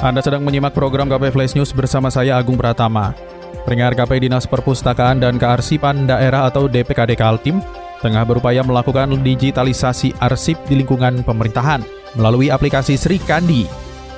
Anda sedang menyimak program KP Flash News bersama saya Agung Pratama. Pendengar KP Dinas Perpustakaan dan Kearsipan Daerah atau DPKD Kaltim tengah berupaya melakukan digitalisasi arsip di lingkungan pemerintahan melalui aplikasi Sri Kandi.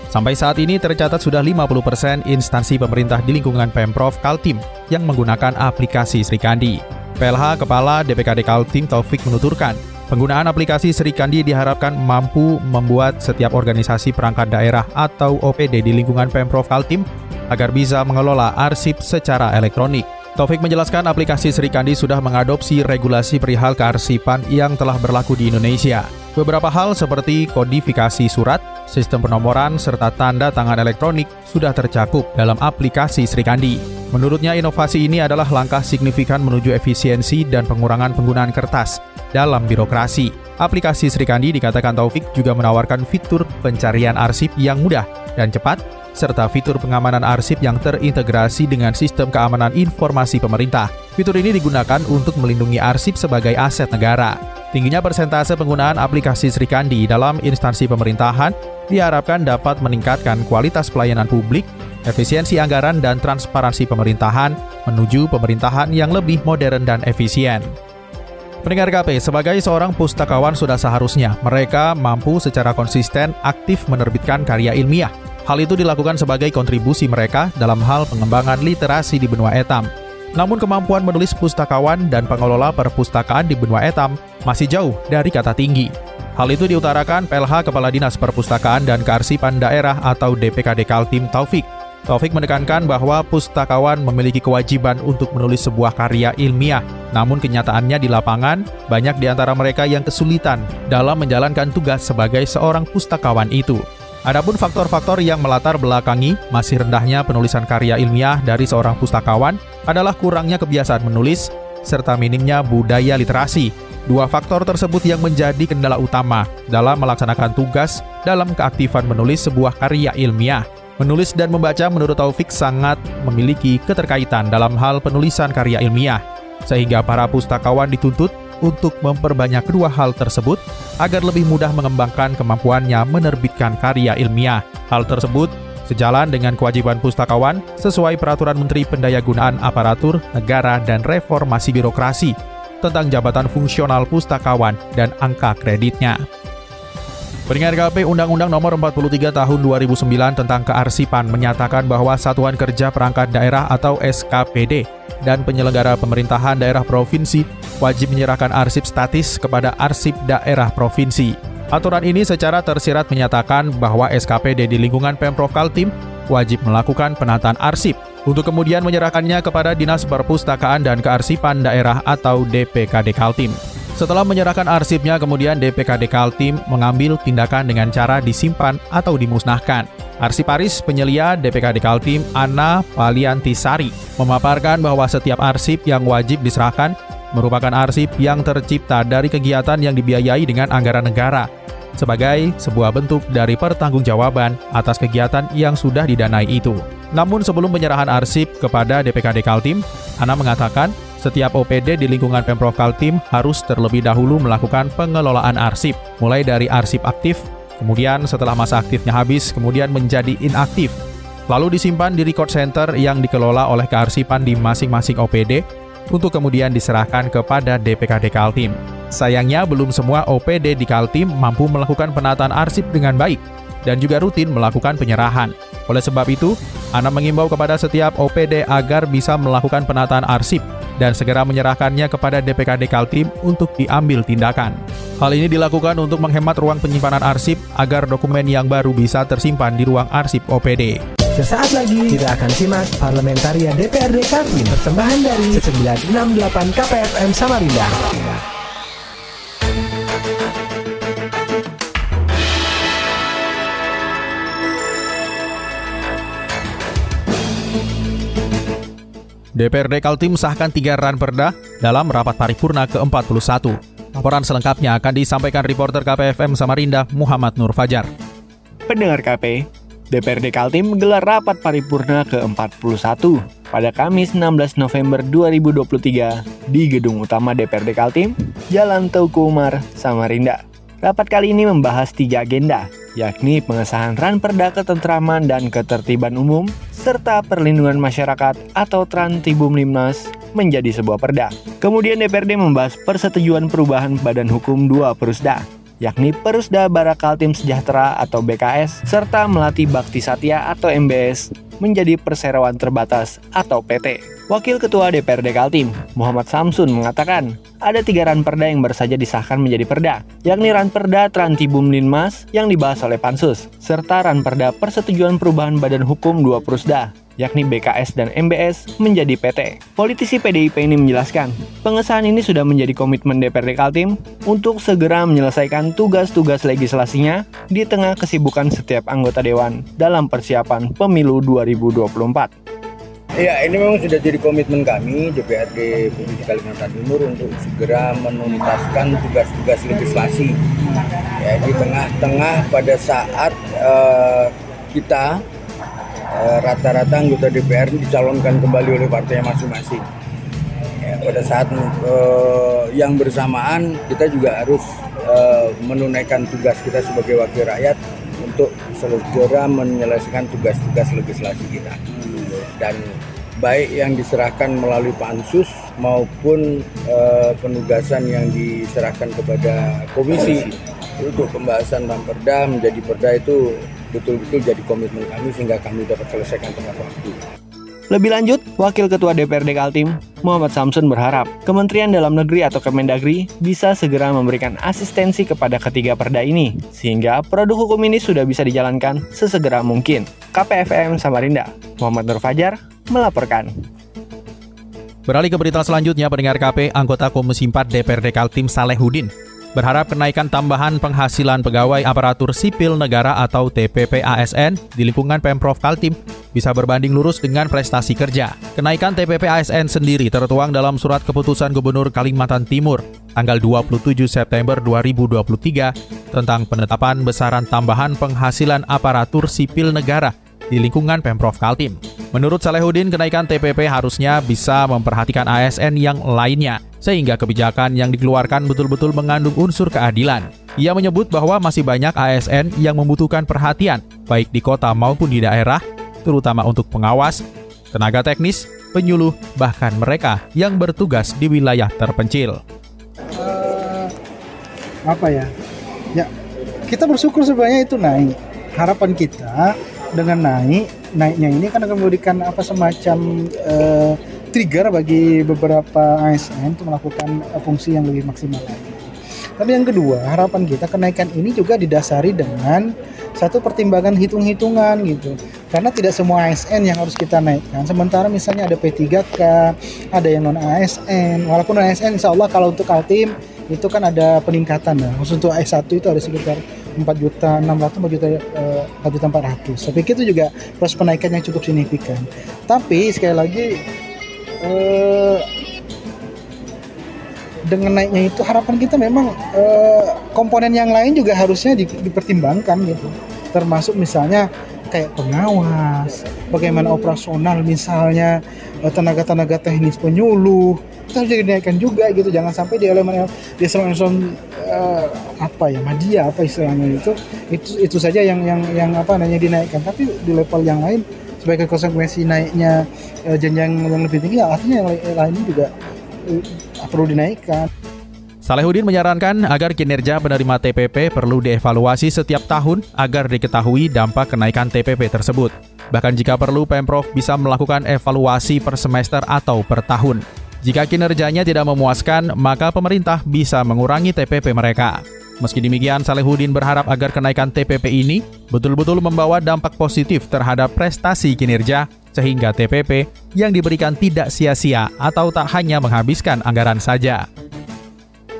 Sampai saat ini tercatat sudah 50% instansi pemerintah di lingkungan Pemprov Kaltim yang menggunakan aplikasi Sri Kandi. PLH Kepala DPKD Kaltim Taufik menuturkan, Penggunaan aplikasi Sri Kandi diharapkan mampu membuat setiap organisasi perangkat daerah atau OPD di lingkungan Pemprov Kaltim agar bisa mengelola arsip secara elektronik. Taufik menjelaskan aplikasi Sri Kandi sudah mengadopsi regulasi perihal kearsipan yang telah berlaku di Indonesia. Beberapa hal seperti kodifikasi surat, sistem penomoran, serta tanda tangan elektronik sudah tercakup dalam aplikasi Sri Kandi. Menurutnya inovasi ini adalah langkah signifikan menuju efisiensi dan pengurangan penggunaan kertas dalam birokrasi. Aplikasi Sri Kandi dikatakan Taufik juga menawarkan fitur pencarian arsip yang mudah dan cepat, serta fitur pengamanan arsip yang terintegrasi dengan sistem keamanan informasi pemerintah. Fitur ini digunakan untuk melindungi arsip sebagai aset negara. Tingginya persentase penggunaan aplikasi Sri Kandi dalam instansi pemerintahan diharapkan dapat meningkatkan kualitas pelayanan publik, efisiensi anggaran, dan transparansi pemerintahan menuju pemerintahan yang lebih modern dan efisien. Pendengar KP, sebagai seorang pustakawan sudah seharusnya mereka mampu secara konsisten aktif menerbitkan karya ilmiah. Hal itu dilakukan sebagai kontribusi mereka dalam hal pengembangan literasi di benua etam. Namun kemampuan menulis pustakawan dan pengelola perpustakaan di benua etam masih jauh dari kata tinggi. Hal itu diutarakan PLH Kepala Dinas Perpustakaan dan Kearsipan Daerah atau DPKD Kaltim Taufik Taufik menekankan bahwa pustakawan memiliki kewajiban untuk menulis sebuah karya ilmiah. Namun kenyataannya di lapangan, banyak di antara mereka yang kesulitan dalam menjalankan tugas sebagai seorang pustakawan itu. Adapun faktor-faktor yang melatar belakangi masih rendahnya penulisan karya ilmiah dari seorang pustakawan adalah kurangnya kebiasaan menulis serta minimnya budaya literasi. Dua faktor tersebut yang menjadi kendala utama dalam melaksanakan tugas dalam keaktifan menulis sebuah karya ilmiah. Menulis dan membaca menurut Taufik sangat memiliki keterkaitan dalam hal penulisan karya ilmiah, sehingga para pustakawan dituntut untuk memperbanyak kedua hal tersebut agar lebih mudah mengembangkan kemampuannya menerbitkan karya ilmiah. Hal tersebut sejalan dengan kewajiban pustakawan sesuai Peraturan Menteri Pendayagunaan Aparatur Negara dan Reformasi Birokrasi tentang jabatan fungsional pustakawan dan angka kreditnya. Pendengar KP Undang-Undang Nomor 43 Tahun 2009 tentang Kearsipan menyatakan bahwa Satuan Kerja Perangkat Daerah atau SKPD dan penyelenggara pemerintahan daerah provinsi wajib menyerahkan arsip statis kepada arsip daerah provinsi. Aturan ini secara tersirat menyatakan bahwa SKPD di lingkungan Pemprov Kaltim wajib melakukan penataan arsip untuk kemudian menyerahkannya kepada Dinas Perpustakaan dan Kearsipan Daerah atau DPKD Kaltim. Setelah menyerahkan arsipnya, kemudian DPKD Kaltim mengambil tindakan dengan cara disimpan atau dimusnahkan. Arsiparis penyelia DPKD Kaltim Ana Paliantisari memaparkan bahwa setiap arsip yang wajib diserahkan merupakan arsip yang tercipta dari kegiatan yang dibiayai dengan anggaran negara sebagai sebuah bentuk dari pertanggungjawaban atas kegiatan yang sudah didanai itu. Namun sebelum penyerahan arsip kepada DPKD Kaltim, Ana mengatakan setiap OPD di lingkungan Pemprov Kaltim harus terlebih dahulu melakukan pengelolaan arsip, mulai dari arsip aktif, kemudian setelah masa aktifnya habis, kemudian menjadi inaktif, lalu disimpan di record center yang dikelola oleh kearsipan di masing-masing OPD untuk kemudian diserahkan kepada DPKD Kaltim. Sayangnya belum semua OPD di Kaltim mampu melakukan penataan arsip dengan baik dan juga rutin melakukan penyerahan. Oleh sebab itu, Ana mengimbau kepada setiap OPD agar bisa melakukan penataan arsip dan segera menyerahkannya kepada DPKD Kaltim untuk diambil tindakan. Hal ini dilakukan untuk menghemat ruang penyimpanan arsip agar dokumen yang baru bisa tersimpan di ruang arsip OPD. Sesaat lagi kita akan simak Parlamentaria DPRD Kaltim persembahan dari 968 KPFM Samarinda. DPRD Kaltim sahkan tiga ranperda dalam rapat paripurna ke-41. Laporan selengkapnya akan disampaikan reporter KPFM Samarinda Muhammad Nur Fajar. Pendengar KP, DPRD Kaltim menggelar rapat paripurna ke-41 pada Kamis 16 November 2023 di Gedung Utama DPRD Kaltim, Jalan Teuku Umar, Samarinda. Rapat kali ini membahas tiga agenda, yakni pengesahan Ranperda Ketentraman dan Ketertiban Umum, serta perlindungan masyarakat atau Trantibum Limnas menjadi sebuah perda. Kemudian DPRD membahas persetujuan perubahan Badan Hukum 2 Perusda, yakni Perusda Barakal Tim Sejahtera atau BKS, serta Melati Bakti Satya atau MBS menjadi perseroan terbatas atau PT. Wakil Ketua DPRD Kaltim, Muhammad Samsun mengatakan, ada tiga ranperda yang baru saja disahkan menjadi perda, yakni ranperda Trantibum Linmas yang dibahas oleh Pansus, serta ranperda Persetujuan Perubahan Badan Hukum 2 Prusda yakni BKS dan MBS, menjadi PT. Politisi PDIP ini menjelaskan, pengesahan ini sudah menjadi komitmen DPRD Kaltim untuk segera menyelesaikan tugas-tugas legislasinya di tengah kesibukan setiap anggota dewan dalam persiapan pemilu 2024. Ya, ini memang sudah jadi komitmen kami DPRD Provinsi Kalimantan Timur untuk segera menuntaskan tugas-tugas legislasi. Ya, di tengah-tengah pada saat uh, kita rata-rata uh, anggota DPR dicalonkan kembali oleh partai masing-masing. Ya, pada saat uh, yang bersamaan kita juga harus uh, menunaikan tugas kita sebagai wakil rakyat untuk segera menyelesaikan tugas-tugas legislasi kita dan baik yang diserahkan melalui pansus maupun uh, penugasan yang diserahkan kepada komisi untuk pembahasan perda menjadi perda itu betul-betul jadi komitmen kami sehingga kami dapat selesaikan tepat waktu. Lebih lanjut, Wakil Ketua DPRD Kaltim, Muhammad Samsun berharap Kementerian Dalam Negeri atau Kemendagri bisa segera memberikan asistensi kepada ketiga perda ini, sehingga produk hukum ini sudah bisa dijalankan sesegera mungkin. KPFM Samarinda, Muhammad Nur Fajar, melaporkan. Beralih ke berita selanjutnya, pendengar KP, anggota Komisi 4 DPRD Kaltim Salehudin berharap kenaikan tambahan penghasilan pegawai aparatur sipil negara atau TPP ASN di lingkungan Pemprov Kaltim bisa berbanding lurus dengan prestasi kerja. Kenaikan TPP ASN sendiri tertuang dalam surat keputusan Gubernur Kalimantan Timur tanggal 27 September 2023 tentang penetapan besaran tambahan penghasilan aparatur sipil negara di lingkungan Pemprov Kaltim. Menurut Salehudin, kenaikan TPP harusnya bisa memperhatikan ASN yang lainnya, sehingga kebijakan yang dikeluarkan betul-betul mengandung unsur keadilan. Ia menyebut bahwa masih banyak ASN yang membutuhkan perhatian, baik di kota maupun di daerah, terutama untuk pengawas, tenaga teknis, penyuluh, bahkan mereka yang bertugas di wilayah terpencil. Uh, apa ya? Ya, kita bersyukur sebenarnya itu naik. Harapan kita dengan naik naiknya ini kan akan memberikan apa semacam uh, trigger bagi beberapa ASN untuk melakukan uh, fungsi yang lebih maksimal. Tapi yang kedua, harapan kita kenaikan ini juga didasari dengan satu pertimbangan hitung-hitungan gitu. Karena tidak semua ASN yang harus kita naikkan. Sementara misalnya ada P3K, ada yang non ASN. Walaupun non ASN insya Allah kalau untuk Kaltim itu kan ada peningkatan ya. Khusus untuk S1 itu ada sekitar 4 juta 600 4 juta uh, 4 juta 400 saya pikir itu juga proses penaikan yang cukup signifikan. Tapi sekali lagi uh, dengan naiknya itu harapan kita memang uh, komponen yang lain juga harusnya di, dipertimbangkan gitu. Termasuk misalnya kayak pengawas bagaimana operasional misalnya tenaga-tenaga teknis penyuluh itu harus dinaikkan juga gitu jangan sampai di elemen di elemen uh, apa ya media apa istilahnya itu itu itu saja yang yang yang apa namanya dinaikkan tapi di level yang lain sebagai konsekuensi naiknya uh, jenjang yang lebih tinggi ya artinya yang, yang lainnya juga uh, perlu dinaikkan. Salehudin menyarankan agar kinerja penerima TPP perlu dievaluasi setiap tahun agar diketahui dampak kenaikan TPP tersebut. Bahkan jika perlu, Pemprov bisa melakukan evaluasi per semester atau per tahun. Jika kinerjanya tidak memuaskan, maka pemerintah bisa mengurangi TPP mereka. Meski demikian, Salehudin berharap agar kenaikan TPP ini betul-betul membawa dampak positif terhadap prestasi kinerja, sehingga TPP yang diberikan tidak sia-sia atau tak hanya menghabiskan anggaran saja.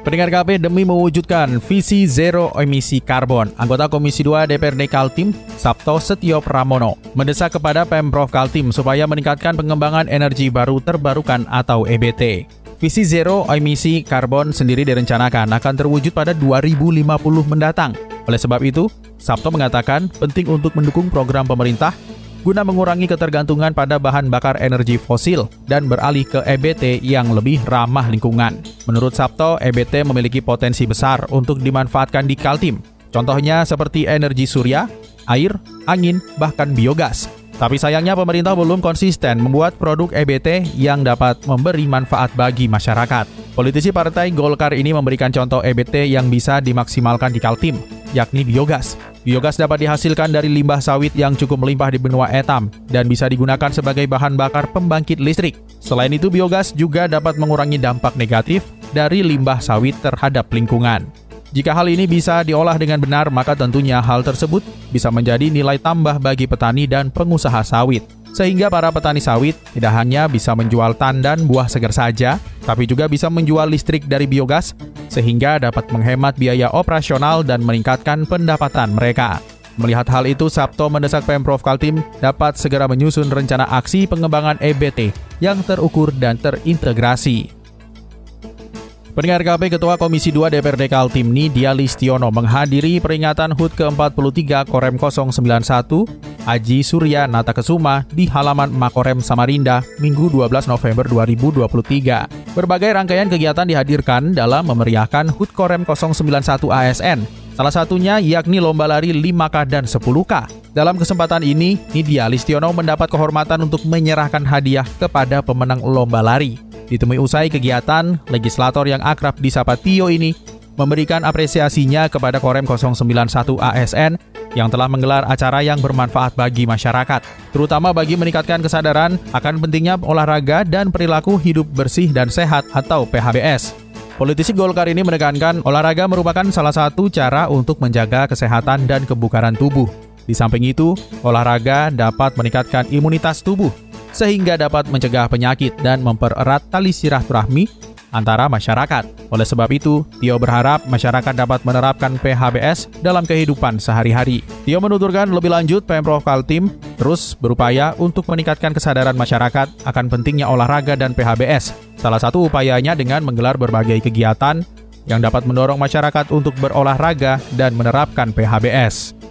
Pendengar KP demi mewujudkan visi zero emisi karbon, anggota Komisi 2 DPRD Kaltim, Sabto Setio Pramono, mendesak kepada Pemprov Kaltim supaya meningkatkan pengembangan energi baru terbarukan atau EBT. Visi zero emisi karbon sendiri direncanakan akan terwujud pada 2050 mendatang. Oleh sebab itu, Sabto mengatakan penting untuk mendukung program pemerintah guna mengurangi ketergantungan pada bahan bakar energi fosil dan beralih ke EBT yang lebih ramah lingkungan. Menurut Sabto, EBT memiliki potensi besar untuk dimanfaatkan di Kaltim. Contohnya seperti energi surya, air, angin, bahkan biogas. Tapi sayangnya pemerintah belum konsisten membuat produk EBT yang dapat memberi manfaat bagi masyarakat. Politisi Partai Golkar ini memberikan contoh EBT yang bisa dimaksimalkan di Kaltim, yakni biogas. Biogas dapat dihasilkan dari limbah sawit yang cukup melimpah di benua etam dan bisa digunakan sebagai bahan bakar pembangkit listrik. Selain itu, biogas juga dapat mengurangi dampak negatif dari limbah sawit terhadap lingkungan. Jika hal ini bisa diolah dengan benar, maka tentunya hal tersebut bisa menjadi nilai tambah bagi petani dan pengusaha sawit. Sehingga para petani sawit tidak hanya bisa menjual tandan buah segar saja, tapi juga bisa menjual listrik dari biogas sehingga dapat menghemat biaya operasional dan meningkatkan pendapatan mereka. Melihat hal itu, Sabto mendesak Pemprov Kaltim dapat segera menyusun rencana aksi pengembangan EBT yang terukur dan terintegrasi. Pendengar KP Ketua Komisi 2 DPRD Kaltim Nidia Listiono menghadiri peringatan HUT ke-43 Korem 091 Aji Surya Nata Kesuma di halaman Makorem Samarinda Minggu 12 November 2023. Berbagai rangkaian kegiatan dihadirkan dalam memeriahkan HUT Korem 091 ASN. Salah satunya yakni lomba lari 5K dan 10K. Dalam kesempatan ini, Nidia Listiono mendapat kehormatan untuk menyerahkan hadiah kepada pemenang lomba lari. Ditemui usai kegiatan, legislator yang akrab di Sapa Tio ini memberikan apresiasinya kepada Korem 091 ASN yang telah menggelar acara yang bermanfaat bagi masyarakat, terutama bagi meningkatkan kesadaran akan pentingnya olahraga dan perilaku hidup bersih dan sehat atau PHBS. Politisi Golkar ini menekankan olahraga merupakan salah satu cara untuk menjaga kesehatan dan kebugaran tubuh. Di samping itu, olahraga dapat meningkatkan imunitas tubuh sehingga dapat mencegah penyakit dan mempererat tali silaturahmi antara masyarakat. Oleh sebab itu, Tio berharap masyarakat dapat menerapkan PHBS dalam kehidupan sehari-hari. Tio menuturkan lebih lanjut Pemprov Kaltim terus berupaya untuk meningkatkan kesadaran masyarakat akan pentingnya olahraga dan PHBS. Salah satu upayanya dengan menggelar berbagai kegiatan yang dapat mendorong masyarakat untuk berolahraga dan menerapkan PHBS.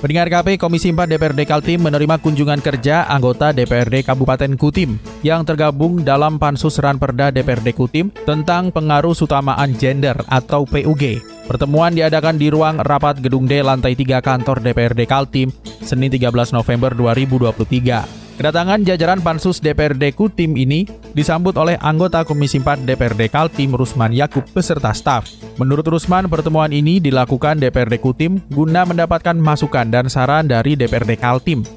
Pendengar KP Komisi 4 DPRD Kaltim menerima kunjungan kerja anggota DPRD Kabupaten Kutim yang tergabung dalam Pansus Ranperda DPRD Kutim tentang pengaruh sutamaan gender atau PUG. Pertemuan diadakan di ruang rapat Gedung D lantai 3 kantor DPRD Kaltim Senin 13 November 2023. Kedatangan jajaran Pansus DPRD Kutim ini disambut oleh anggota Komisi 4 DPRD Kaltim Rusman Yakub beserta staf. Menurut Rusman, pertemuan ini dilakukan DPRD Kutim guna mendapatkan masukan dan saran dari DPRD Kaltim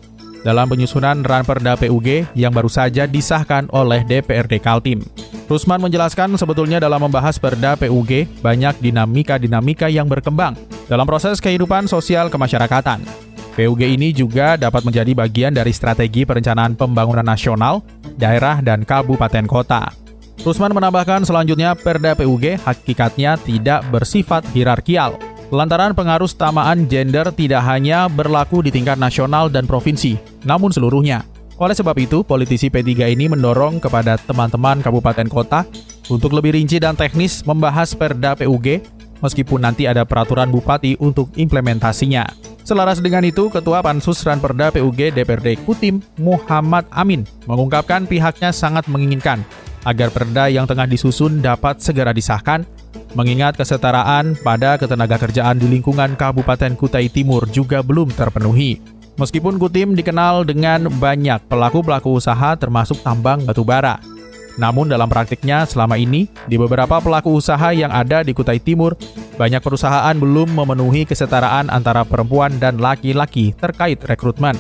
dalam penyusunan Ranperda PUG yang baru saja disahkan oleh DPRD Kaltim. Rusman menjelaskan sebetulnya dalam membahas Perda PUG banyak dinamika-dinamika yang berkembang dalam proses kehidupan sosial kemasyarakatan. PUG ini juga dapat menjadi bagian dari strategi perencanaan pembangunan nasional, daerah, dan kabupaten kota. Rusman menambahkan selanjutnya Perda PUG hakikatnya tidak bersifat hierarkial. Lantaran pengaruh tamaan gender tidak hanya berlaku di tingkat nasional dan provinsi, namun seluruhnya. Oleh sebab itu, politisi P3 ini mendorong kepada teman-teman kabupaten kota untuk lebih rinci dan teknis membahas Perda PUG meskipun nanti ada peraturan bupati untuk implementasinya. Selaras dengan itu, Ketua Pansus Ranperda PUG DPRD Kutim Muhammad Amin mengungkapkan pihaknya sangat menginginkan agar perda yang tengah disusun dapat segera disahkan, mengingat kesetaraan pada ketenaga kerjaan di lingkungan Kabupaten Kutai Timur juga belum terpenuhi. Meskipun Kutim dikenal dengan banyak pelaku-pelaku usaha termasuk tambang batubara, namun dalam praktiknya selama ini, di beberapa pelaku usaha yang ada di Kutai Timur, banyak perusahaan belum memenuhi kesetaraan antara perempuan dan laki-laki terkait rekrutmen.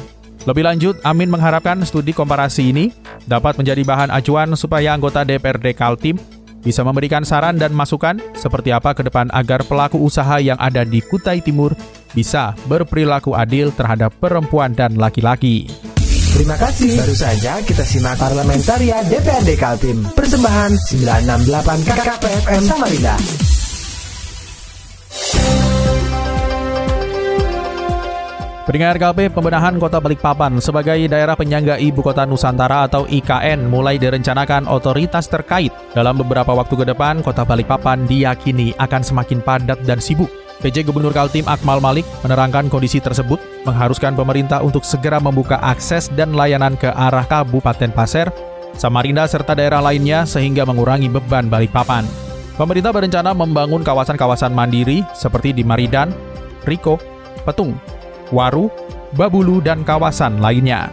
Lebih lanjut, Amin mengharapkan studi komparasi ini dapat menjadi bahan acuan supaya anggota DPRD Kaltim bisa memberikan saran dan masukan seperti apa ke depan agar pelaku usaha yang ada di Kutai Timur bisa berperilaku adil terhadap perempuan dan laki-laki. Terima kasih. Baru saja kita simak Parlamentaria DPRD Kaltim. Persembahan 968 KKPFM Samarinda. Pendengar KP pembenahan Kota Balikpapan sebagai daerah penyangga Ibu Kota Nusantara atau IKN mulai direncanakan otoritas terkait. Dalam beberapa waktu ke depan, Kota Balikpapan diyakini akan semakin padat dan sibuk. PJ Gubernur Kaltim Akmal Malik menerangkan kondisi tersebut mengharuskan pemerintah untuk segera membuka akses dan layanan ke arah Kabupaten Pasir, Samarinda serta daerah lainnya sehingga mengurangi beban Balikpapan. Pemerintah berencana membangun kawasan-kawasan mandiri seperti di Maridan, Riko, Petung, Waru, Babulu, dan kawasan lainnya.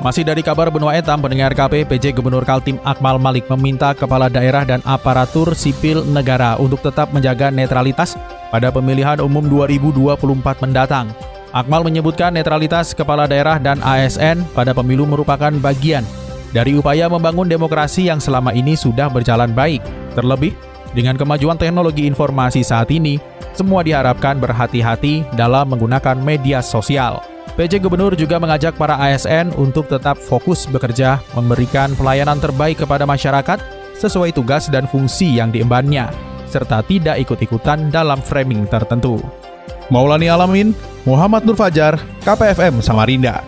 Masih dari kabar benua etam, pendengar KP PJ Gubernur Kaltim Akmal Malik meminta kepala daerah dan aparatur sipil negara untuk tetap menjaga netralitas pada pemilihan umum 2024 mendatang. Akmal menyebutkan netralitas kepala daerah dan ASN pada pemilu merupakan bagian dari upaya membangun demokrasi yang selama ini sudah berjalan baik. Terlebih, dengan kemajuan teknologi informasi saat ini, semua diharapkan berhati-hati dalam menggunakan media sosial. PJ Gubernur juga mengajak para ASN untuk tetap fokus bekerja, memberikan pelayanan terbaik kepada masyarakat sesuai tugas dan fungsi yang diembannya, serta tidak ikut-ikutan dalam framing tertentu. Maulani Alamin, Muhammad Nur Fajar, KPFM Samarinda.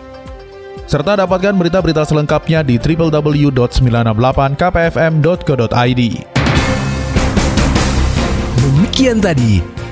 Serta dapatkan berita-berita selengkapnya di www.968kpfm.co.id. Demikian tadi